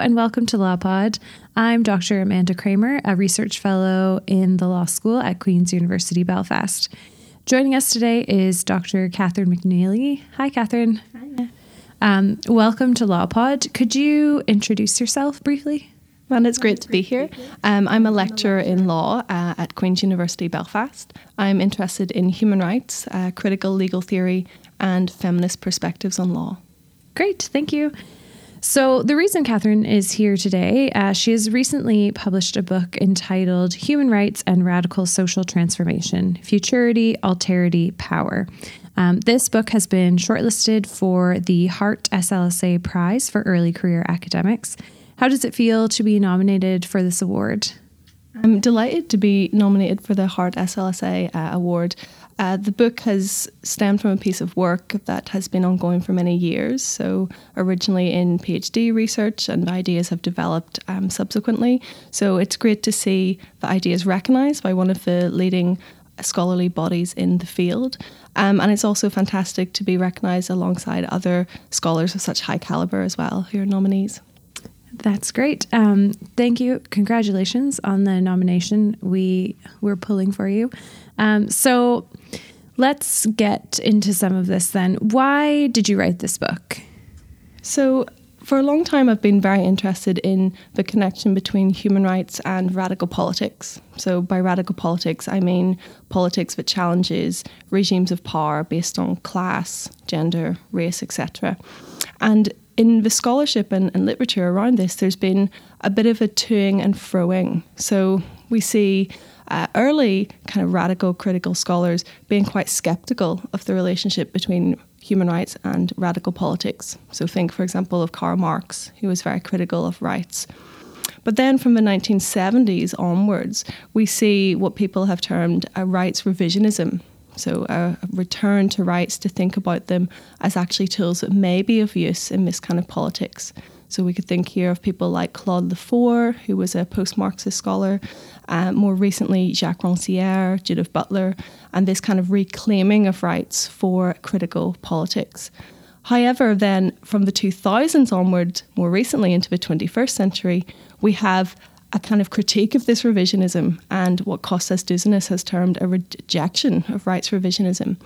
And welcome to LawPod. I'm Dr. Amanda Kramer, a research fellow in the law school at Queen's University Belfast. Joining us today is Dr. Kathryn McNeilly. Hi, Kathryn. Hi. Um, welcome to LawPod. Could you introduce yourself briefly? Well, it's great to be here. Um, I'm a lecturer in law uh, at Queen's University Belfast. I'm interested in human rights, uh, critical legal theory, and feminist perspectives on law. Great, thank you. So, the reason Kathryn is here today, uh, she has recently published a book entitled Human Rights and Radical Social Transformation Futurity, Alterity, Power. Um, this book has been shortlisted for the Hart SLSA Prize for Early Career Academics. How does it feel to be nominated for this award? I'm delighted to be nominated for the Hart SLSA uh, Award. Uh, the book has stemmed from a piece of work that has been ongoing for many years. So, originally in PhD research, and ideas have developed um, subsequently. So, it's great to see the ideas recognised by one of the leading scholarly bodies in the field. Um, and it's also fantastic to be recognised alongside other scholars of such high calibre as well who are nominees. That's great. Um, thank you. Congratulations on the nomination. We we're pulling for you. Um, so let's get into some of this then. Why did you write this book? So for a long time, I've been very interested in the connection between human rights and radical politics. So, by radical politics, I mean politics that challenges regimes of power based on class, gender, race, etc. And in the scholarship and, and, literature around this, there's been a bit of a toing and froing. So we see uh, early kind of radical critical scholars being quite skeptical of the relationship between human rights and radical politics. So think, for example, of Karl Marx, who was very critical of rights. But then from the 1970s onwards, we see what people have termed a rights revisionism. So, a return to rights to think about them as actually tools that may be of use in this kind of politics. So, we could think here of people like Claude Lefort, who was a post Marxist scholar, uh, more recently, Jacques Rancière, Judith Butler, and this kind of reclaiming of rights for critical politics. However, then from the 2000s onward, more recently into the 21st century, we have a kind of critique of this revisionism and what Costas Douzinas has termed a rejection of rights revisionism.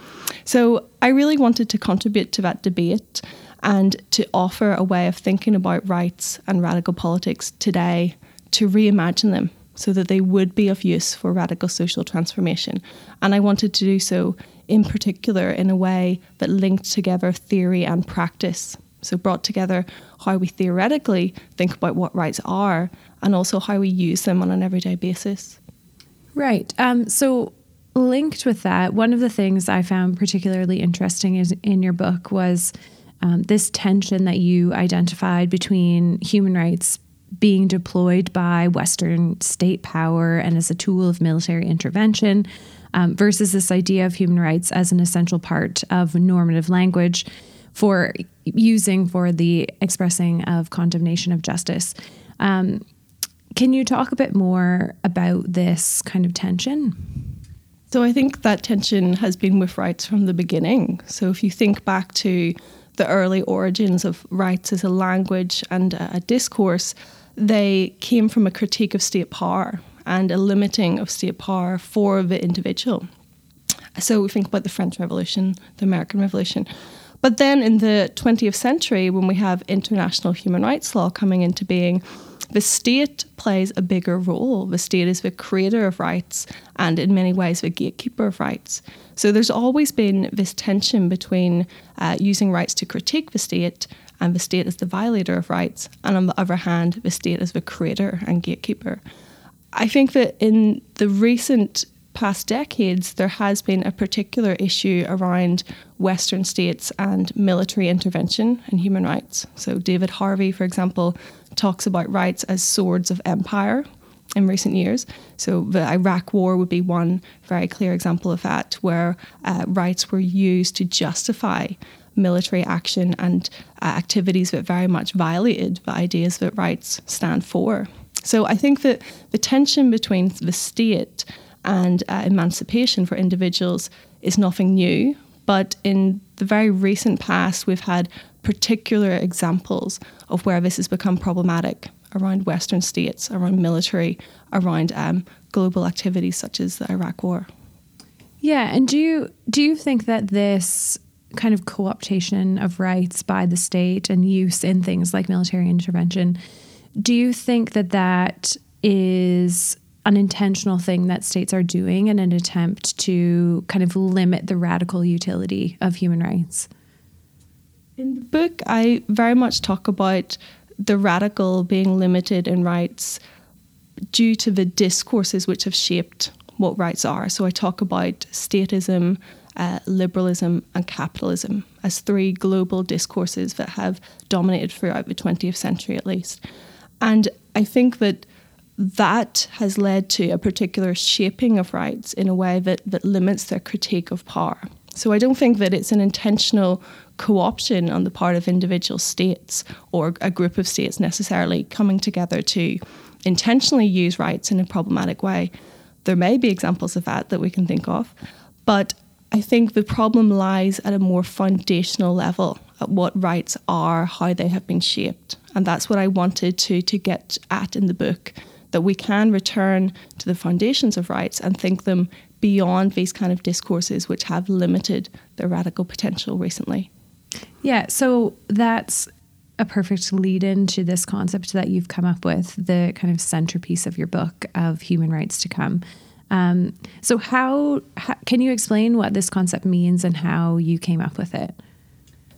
So I really wanted to contribute to that debate and to offer a way of thinking about rights and radical politics today to reimagine them so that they would be of use for radical social transformation. And I wanted to do so in particular in a way that linked together theory and practice. So, brought together how we theoretically think about what rights are and also how we use them on an everyday basis. Right. Um, so, linked with that, one of the things I found particularly interesting is in your book was um, this tension that you identified between human rights being deployed by Western state power and as a tool of military intervention um, versus this idea of human rights as an essential part of normative language for using for the expressing of condemnation of justice. Um, can you talk a bit more about this kind of tension? So, I think that tension has been with rights from the beginning. So, if you think back to the early origins of rights as a language and a discourse, they came from a critique of state power and a limiting of state power for the individual. So we think about the French Revolution, the American Revolution. But then in the 20th century, when we have international human rights law coming into being, the state plays a bigger role. The state is the creator of rights and, in many ways, the gatekeeper of rights. So there's always been this tension between uh, using rights to critique the state and the state as the violator of rights, and on the other hand, the state as the creator and gatekeeper. I think that in the recent past decades, there has been a particular issue around Western states and military intervention and human rights. So, David Harvey, for example, talks about rights as swords of empire in recent years. So, the Iraq War would be one very clear example of that, where uh, rights were used to justify military action and uh, activities that very much violated the ideas that rights stand for. So, I think that the tension between the state and uh, emancipation for individuals is nothing new. But in the very recent past, we've had particular examples of where this has become problematic around Western states, around military, around um, global activities such as the Iraq War. Yeah, and do you do you think that this kind of co-optation of rights by the state and use in things like military intervention, do you think that that is an intentional thing that states are doing in an attempt to kind of limit the radical utility of human rights? In the book, I very much talk about the radical being limited in rights due to the discourses which have shaped what rights are. So I talk about statism, uh, liberalism, and capitalism as three global discourses that have dominated throughout the 20th century at least. And I think that that has led to a particular shaping of rights in a way that, that limits their critique of power. So I don't think that it's an intentional co option on the part of individual states or a group of states necessarily coming together to intentionally use rights in a problematic way. There may be examples of that that we can think of, but I think the problem lies at a more foundational level at what rights are, how they have been shaped. And that's what I wanted to, to get at in the book that we can return to the foundations of rights and think them beyond these kind of discourses which have limited their radical potential recently. Yeah, so that's a perfect lead into this concept that you've come up with, the kind of centerpiece of your book of human rights to come. Um, so, how, how can you explain what this concept means and how you came up with it?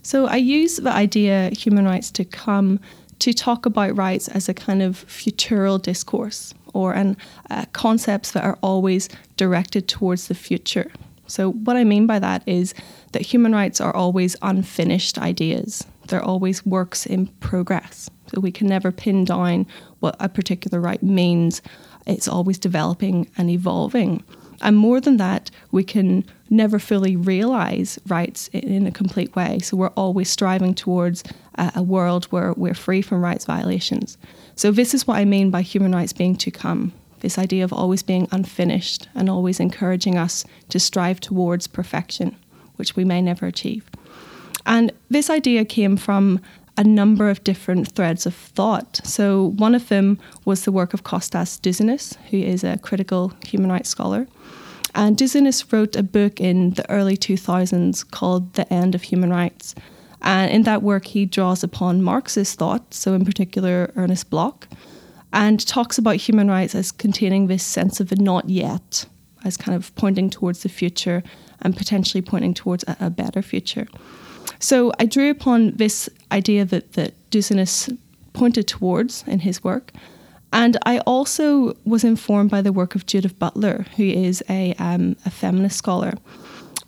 So, I use the idea human rights to come to talk about rights as a kind of futural discourse or an, uh, concepts that are always directed towards the future. So, what I mean by that is that human rights are always unfinished ideas, they're always works in progress. So, we can never pin down what a particular right means, it's always developing and evolving. And more than that, we can never fully realize rights in a complete way. So we're always striving towards a, world where we're free from rights violations. So this is what I mean by human rights being to come. This idea of always being unfinished and always encouraging us to strive towards perfection, which we may never achieve. And this idea came from a number of different threads of thought. So, one of them was the work of Kostas Douzinas, who is a critical human rights scholar. And Douzinas wrote a book in the early 2000s called The End of Human Rights. And in that work, he draws upon Marxist thought, so in particular Ernst Bloch, and talks about human rights as containing this sense of a not yet, as kind of pointing towards the future and potentially pointing towards a, a better future. So I drew upon this idea that, that Douzinas pointed towards in his work. And I also was informed by the work of Judith Butler, who is a, um, a feminist scholar.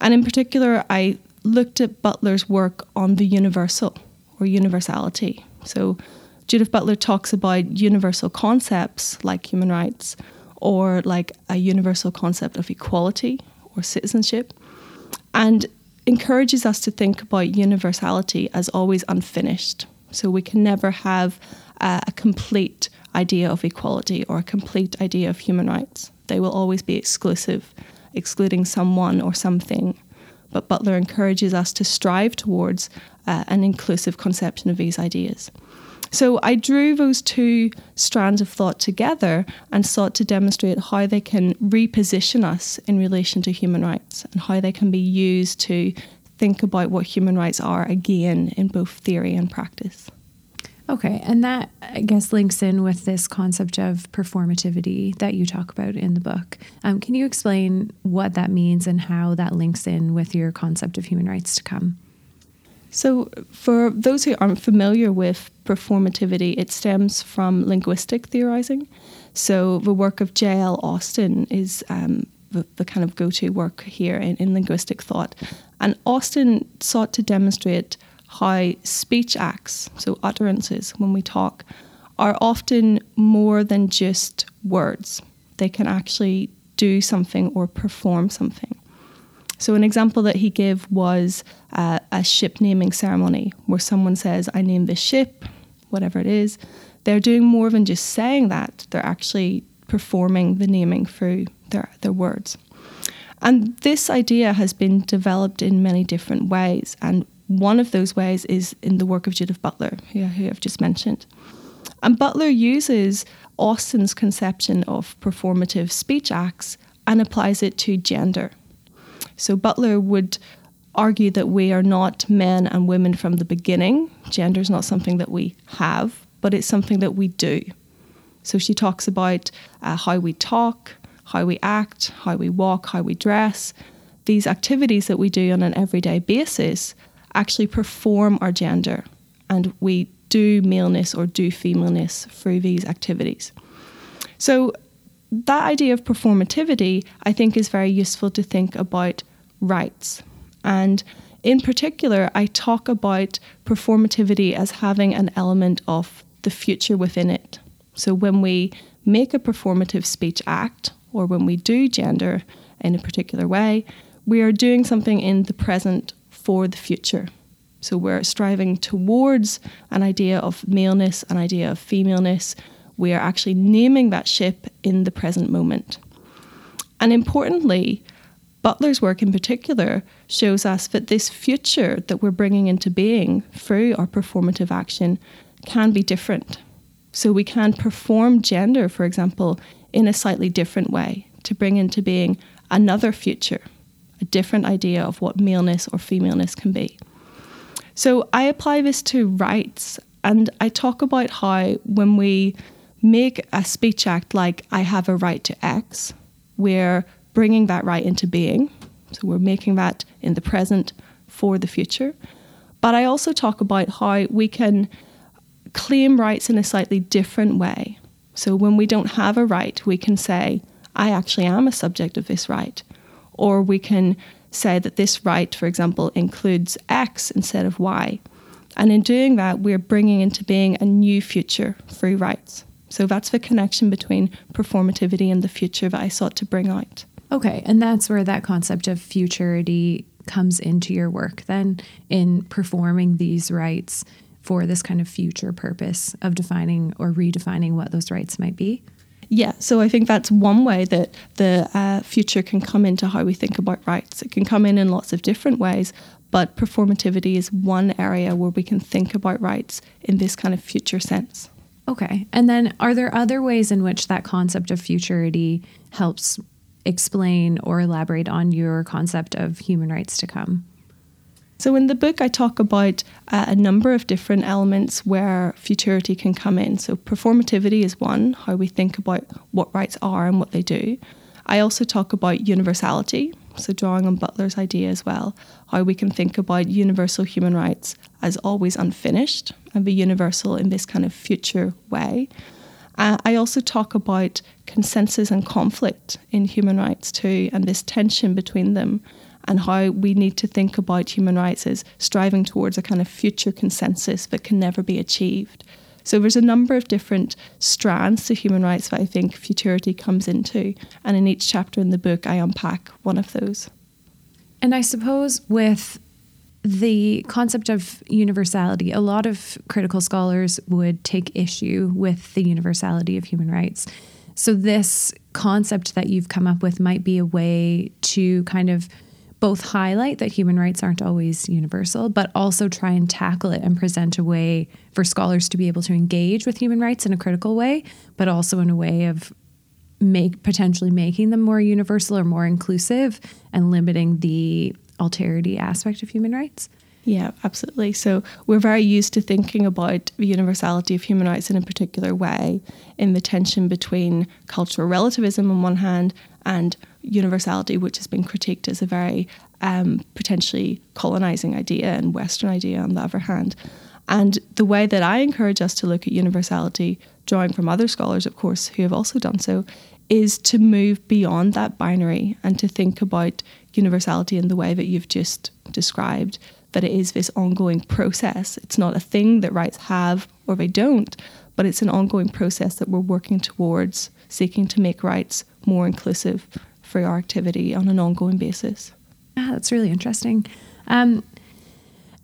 And in particular, I looked at Butler's work on the universal or universality. So Judith Butler talks about universal concepts like human rights or like a universal concept of equality or citizenship. And encourages us to think about universality as always unfinished. So we can never have uh, a complete idea of equality or a complete idea of human rights. They will always be exclusive, excluding someone or something. But Butler encourages us to strive towards uh, an inclusive conception of these ideas. So I drew those two strands of thought together and sought to demonstrate how they can reposition us in relation to human rights and how they can be used to think about what human rights are again in both theory and practice. Okay, and that I guess links in with this concept of performativity that you talk about in the book. Um, can you explain what that means and how that links in with your concept of human rights to come? So, for those who aren't familiar with performativity, it stems from linguistic theorizing. So, the work of J.L. Austin is um, the, the kind of go to work here in, in linguistic thought. And Austin sought to demonstrate how speech acts, so utterances, when we talk, are often more than just words. They can actually do something or perform something. So, an example that he gave was uh, a ship naming ceremony where someone says, I name this ship, whatever it is. They're doing more than just saying that, they're actually performing the naming through their, their words. And this idea has been developed in many different ways. And one of those ways is in the work of Judith Butler, who, who I've just mentioned. And Butler uses Austin's conception of performative speech acts and applies it to gender. So Butler would argue that we are not men and women from the beginning. Gender is not something that we have, but it's something that we do. So she talks about uh, how we talk, how we act, how we walk, how we dress. These activities that we do on an everyday basis actually perform our gender, and we do maleness or do femaleness through these activities. So, that idea of performativity, I think, is very useful to think about rights. And in particular, I talk about performativity as having an element of the future within it. So, when we make a performative speech act, or when we do gender in a particular way, we are doing something in the present for the future. So we're striving towards an idea of maleness, an idea of femaleness. We are actually naming that ship in the present moment. And importantly, Butler's work in particular shows us that this future that we're bringing into being through our performative action can be different. So we can perform gender, for example, in a slightly different way to bring into being another future, a different idea of what maleness or femaleness can be. So I apply this to rights and I talk about how when we make a speech act like I have a right to X, we're bringing that right into being. So we're making that in the present for the future. But I also talk about how we can claim rights in a slightly different way. So when we don't have a right, we can say, I actually am a subject of this right. Or we can say that this right, for example, includes X instead of Y. And in doing that, we're bringing into being a new future through rights. So that's the connection between performativity and the future that I sought to bring out. Okay, and that's where that concept of futurity comes into your work then in performing these rights for this kind of future purpose of defining or redefining what those rights might be. Yeah, so I think that's one way that the uh, future can come into how we think about rights. It can come in in lots of different ways, but performativity is one area where we can think about rights in this kind of future sense. Okay. And then are there other ways in which that concept of futurity helps explain or elaborate on your concept of human rights to come? So, in the book, I talk about uh, a number of different elements where futurity can come in. So, performativity is one, how we think about what rights are and what they do. I also talk about universality, so drawing on Butler's idea as well, how we can think about universal human rights as always unfinished and be universal in this kind of future way. Uh, I also talk about consensus and conflict in human rights too, and this tension between them and how we need to think about human rights as striving towards a kind of future consensus that can never be achieved. So there's a number of different strands to human rights that I think futurity comes into. And in each chapter in the book, I unpack one of those. And I suppose with the concept of universality, a lot of critical scholars would take issue with the universality of human rights. So, this concept that you've come up with might be a way to kind of both highlight that human rights aren't always universal, but also try and tackle it and present a way for scholars to be able to engage with human rights in a critical way, but also in a way of make potentially making them more universal or more inclusive and limiting the alterity aspect of human rights. Yeah, absolutely. So we're very used to thinking about the universality of human rights in a particular way, in the tension between cultural relativism on one hand and universality, which has been critiqued as a very um, potentially colonizing idea and Western idea on the other hand. And the way that I encourage us to look at universality, drawing from other scholars, of course, who have also done so, is to move beyond that binary and to think about universality in the way that you've just described that it is this ongoing process. It's not a thing that rights have or they don't, but it's an ongoing process that we're working towards seeking to make rights more inclusive for our activity on an ongoing basis. Yeah, that's really interesting. Um,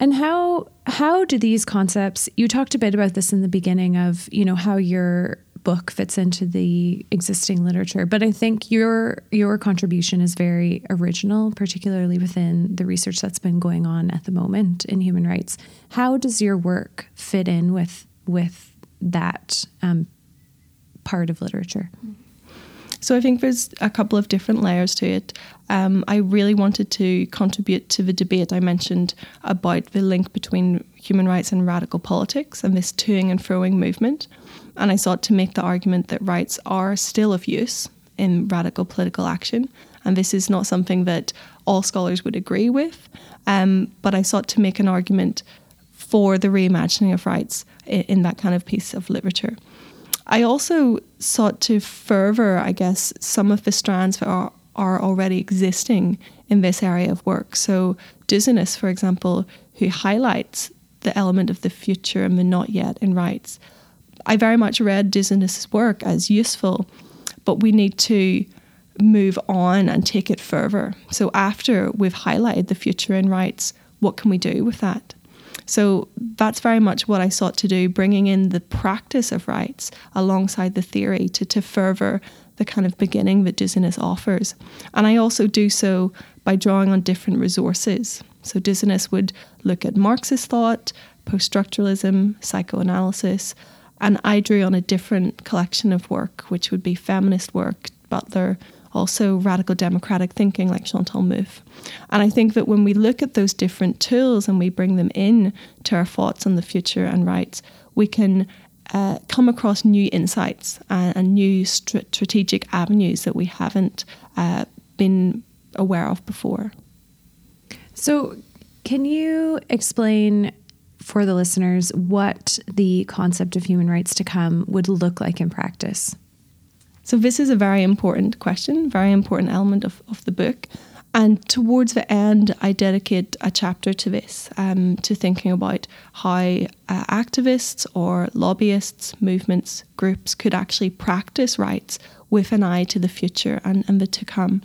and how how do these concepts? You talked a bit about this in the beginning of you know how your book fits into the existing literature, but I think your your contribution is very original, particularly within the research that's been going on at the moment in human rights. How does your work fit in with with that um, part of literature? So I think there's a couple of different layers to it. Um, I really wanted to contribute to the debate I mentioned about the link between human rights and radical politics and this toing and froing movement. And I sought to make the argument that rights are still of use in radical political action. And this is not something that all scholars would agree with. Um, but I sought to make an argument for the reimagining of rights in, in that kind of piece of literature. I also sought to further, I guess, some of the strands that are, are already existing in this area of work. So, Douzinas, for example, who highlights the element of the future and the not yet in rights. I very much read Douzinas' work as useful, but we need to move on and take it further. So, after we've highlighted the future in rights, what can we do with that? So that's very much what I sought to do, bringing in the practice of rights alongside the theory to, to further the kind of beginning that Douzinas offers. And I also do so by drawing on different resources. So Douzinas would look at Marxist thought, post structuralism, psychoanalysis, and I drew on a different collection of work, which would be feminist work, Butler, also radical democratic thinking like Chantal Mouffe. And I think that when we look at those different tools and we bring them in to our thoughts on the future and rights, we can uh, come across new insights and, and new st- strategic avenues that we haven't uh, been aware of before. So, can you explain for the listeners what the concept of human rights to come would look like in practice? So this is a very important question, very important element of, of the book. And towards the end, I dedicate a chapter to this, um, to thinking about how uh, activists or lobbyists, movements, groups could actually practice rights with an eye to the future and, and the to come.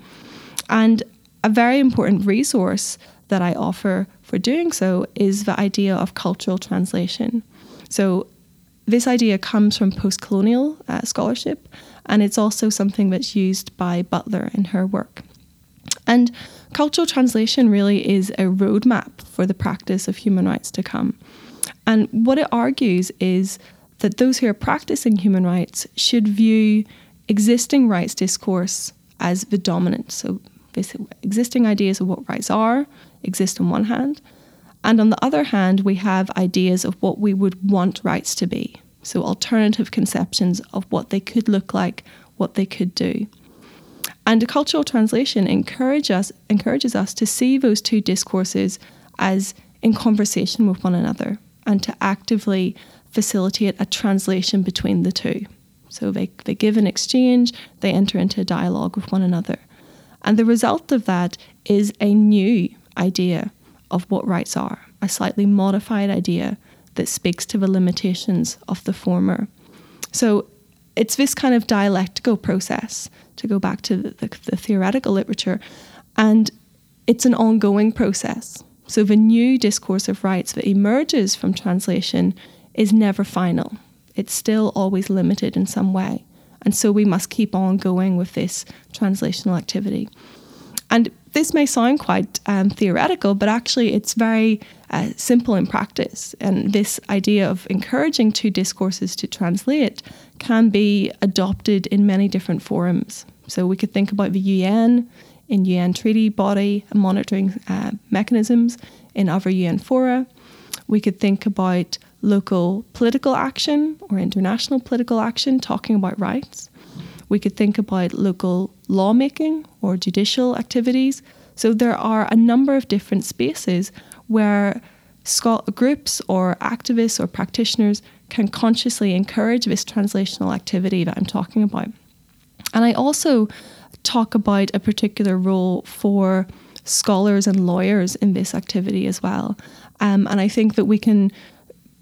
And a very important resource that I offer for doing so is the idea of cultural translation. So, this idea comes from post colonial uh, scholarship and it's also something that's used by Butler in her work. And cultural translation really is a roadmap for the practice of human rights to come. And what it argues is that those who are practicing human rights should view existing rights discourse as the dominant. So, existing ideas of what rights are exist on one hand, and on the other hand, we have ideas of what we would want rights to be so alternative conceptions of what they could look like, what they could do. And a cultural translation encourage us, encourages us to see those two discourses as in conversation with one another and to actively facilitate a translation between the two. So they, they give an exchange, they enter into a dialogue with one another. And the result of that is a new idea of what rights are, a slightly modified idea that speaks to the limitations of the former. So it's this kind of dialectical process, to go back to the, the, the theoretical literature, and it's an ongoing process. So the new discourse of rights that emerges from translation is never final. It's still always limited in some way. And so we must keep on going with this translational activity. And this may sound quite um, theoretical, but actually it's very uh, simple in practice. And this idea of encouraging two discourses to translate can be adopted in many different forums. So we could think about the UN in UN treaty body monitoring uh, mechanisms in other UN fora. We could think about local political action or international political action talking about rights. We could think about local lawmaking or judicial activities. So there are a number of different spaces where groups or activists or practitioners can consciously encourage this translational activity that I'm talking about. And I also talk about a particular role for scholars and lawyers in this activity as well. Um, and I think that we can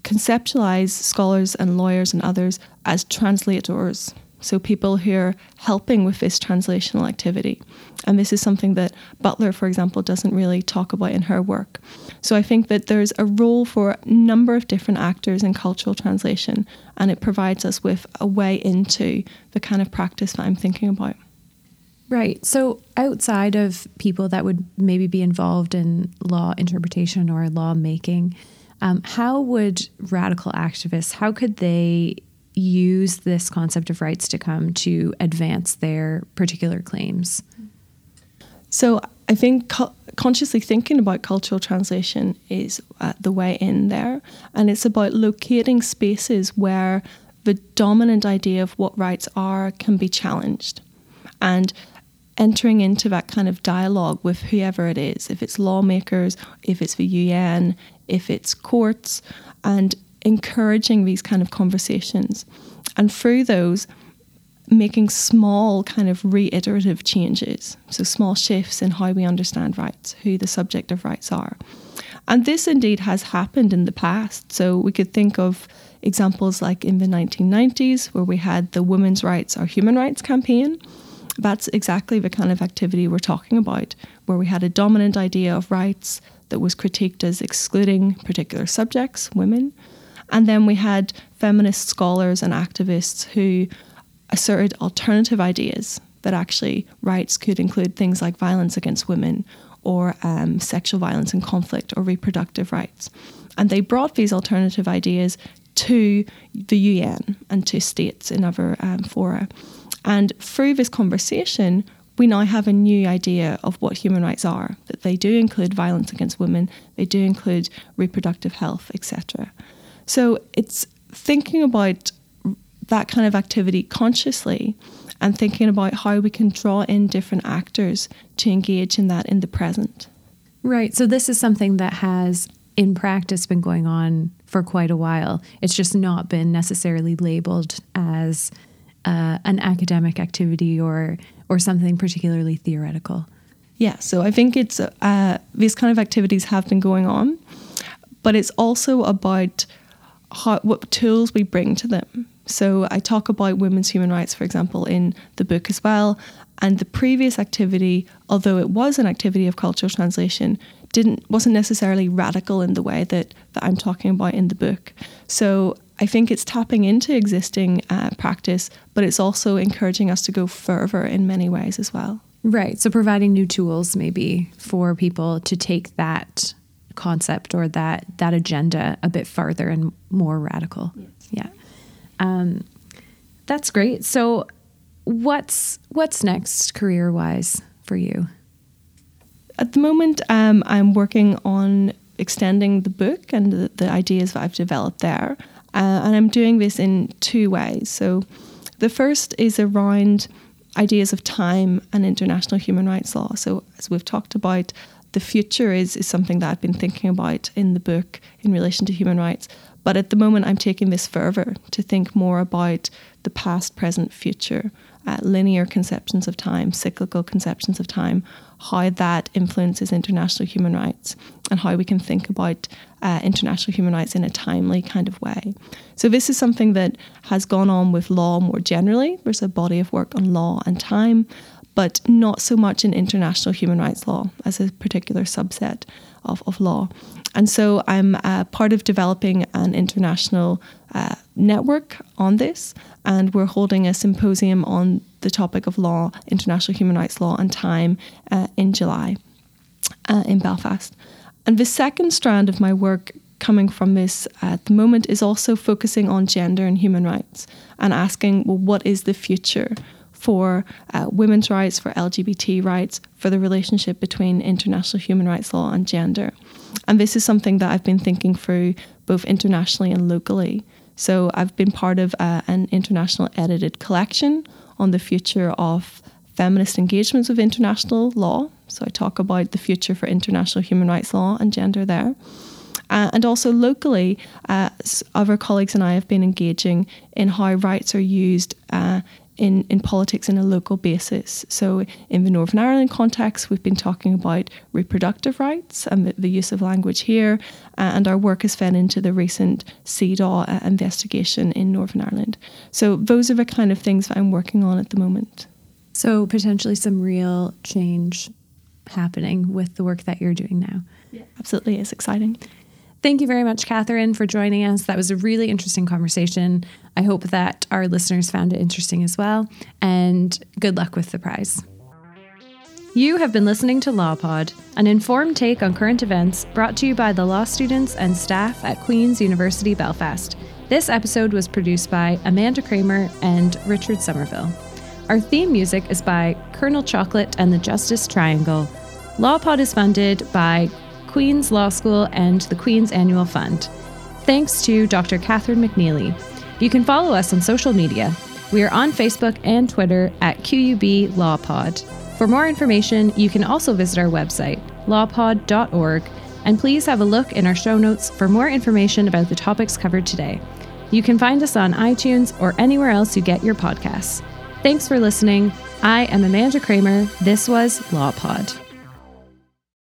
conceptualize scholars and lawyers and others as translators. So, people who are helping with this translational activity. And this is something that Butler, for example, doesn't really talk about in her work. So, I think that there's a role for a number of different actors in cultural translation, and it provides us with a way into the kind of practice that I'm thinking about. Right. So, outside of people that would maybe be involved in law interpretation or law making, um, how would radical activists, how could they use this concept of rights to come to advance their particular claims? So, I think co- consciously thinking about cultural translation is uh, the way in there. And it's about locating spaces where the dominant idea of what rights are can be challenged. And entering into that kind of dialogue with whoever it is, if it's lawmakers, if it's the UN, if it's courts, and encouraging these kind of conversations. And through those, making small kind of reiterative changes, so small shifts in how we understand rights, who the subject of rights are. And this indeed has happened in the past. So we could think of examples like in the 1990s, where we had the Women's Rights are Human Rights campaign, that's exactly the kind of activity we're talking about, where we had a dominant idea of rights that was critiqued as excluding particular subjects, women. And then we had feminist scholars and activists who asserted alternative ideas that actually rights could include things like violence against women or um, sexual violence and conflict or reproductive rights. And they brought these alternative ideas to the UN and to states in other um, fora. And through this conversation, we now have a new idea of what human rights are, that they do include violence against women, they do include reproductive health, etc. So it's thinking about that kind of activity consciously and thinking about how we can draw in different actors to engage in that in the present. Right. So this is something that has in practice been going on for quite a while. It's just not been necessarily labeled as uh, an academic activity or or something particularly theoretical. Yeah, so I think it's uh, these kind of activities have been going on, but it's also about how, what tools we bring to them. So I talk about women's human rights, for example, in the book as well. And the previous activity, although it was an activity of cultural translation, didn't wasn't necessarily radical in the way that, that I'm talking about in the book. So I think it's tapping into existing uh, practice, but it's also encouraging us to go further in many ways as well. Right. So providing new tools maybe for people to take that concept or that that agenda a bit farther and more radical. Yes. Yeah. Um, that's great. So what's what's next career wise for you? At the moment, um, I'm working on extending the book and the, the ideas that I've developed there. Uh, and I'm doing this in two ways. So the first is around ideas of time and international human rights law. So, as we've talked about, the future is, is something that I've been thinking about in the book in relation to human rights. But at the moment, I'm taking this further to think more about the past, present, future, uh, linear conceptions of time, cyclical conceptions of time, how that influences international human rights, and how we can think about uh, international human rights in a timely kind of way. So, this is something that has gone on with law more generally. There's a body of work on law and time, but not so much in international human rights law as a particular subset of, of law. And so I'm uh, part of developing an international uh, network on this, and we're holding a symposium on the topic of law, international human rights law, and time uh, in July uh, in Belfast. And the second strand of my work coming from this at the moment is also focusing on gender and human rights and asking, well, what is the future for uh, women's rights, for LGBT rights, for the relationship between international human rights law and gender. And this is something that I've been thinking through both internationally and locally. So I've been part of uh, an international edited collection on the future of feminist engagements with international law. So I talk about the future for international human rights law and gender there. Uh, and also locally, uh, other colleagues and I have been engaging in how rights are used uh, in, in politics in a local basis. So, in the Northern Ireland context, we've been talking about reproductive rights and the, the use of language here, uh, and our work has fed into the recent CEDAW uh, investigation in Northern Ireland. So, those are the kind of things that I'm working on at the moment. So, potentially some real change happening with the work that you're doing now. Yeah. Absolutely, it's exciting. Thank you very much, Kathryn, for joining us. That was a really interesting conversation. I hope that our listeners found it interesting as well. And good luck with the prize. You have been listening to LawPod, an informed take on current events brought to you by the law students and staff at Queen's University Belfast. This episode was produced by Amanda Kramer and Richard Somerville. Our theme music is by Colonel Chocolate and the Justice Triangle. LawPod is funded by Queen's Law School and the Queen's Annual Fund. Thanks to Dr. Kathryn McNeilly. You can follow us on social media. We are on Facebook and Twitter at QUB LawPod. For more information, you can also visit our website, lawpod.org, and please have a look in our show notes for more information about the topics covered today. You can find us on iTunes or anywhere else you get your podcasts. Thanks for listening. I am Amanda Kramer. This was LawPod.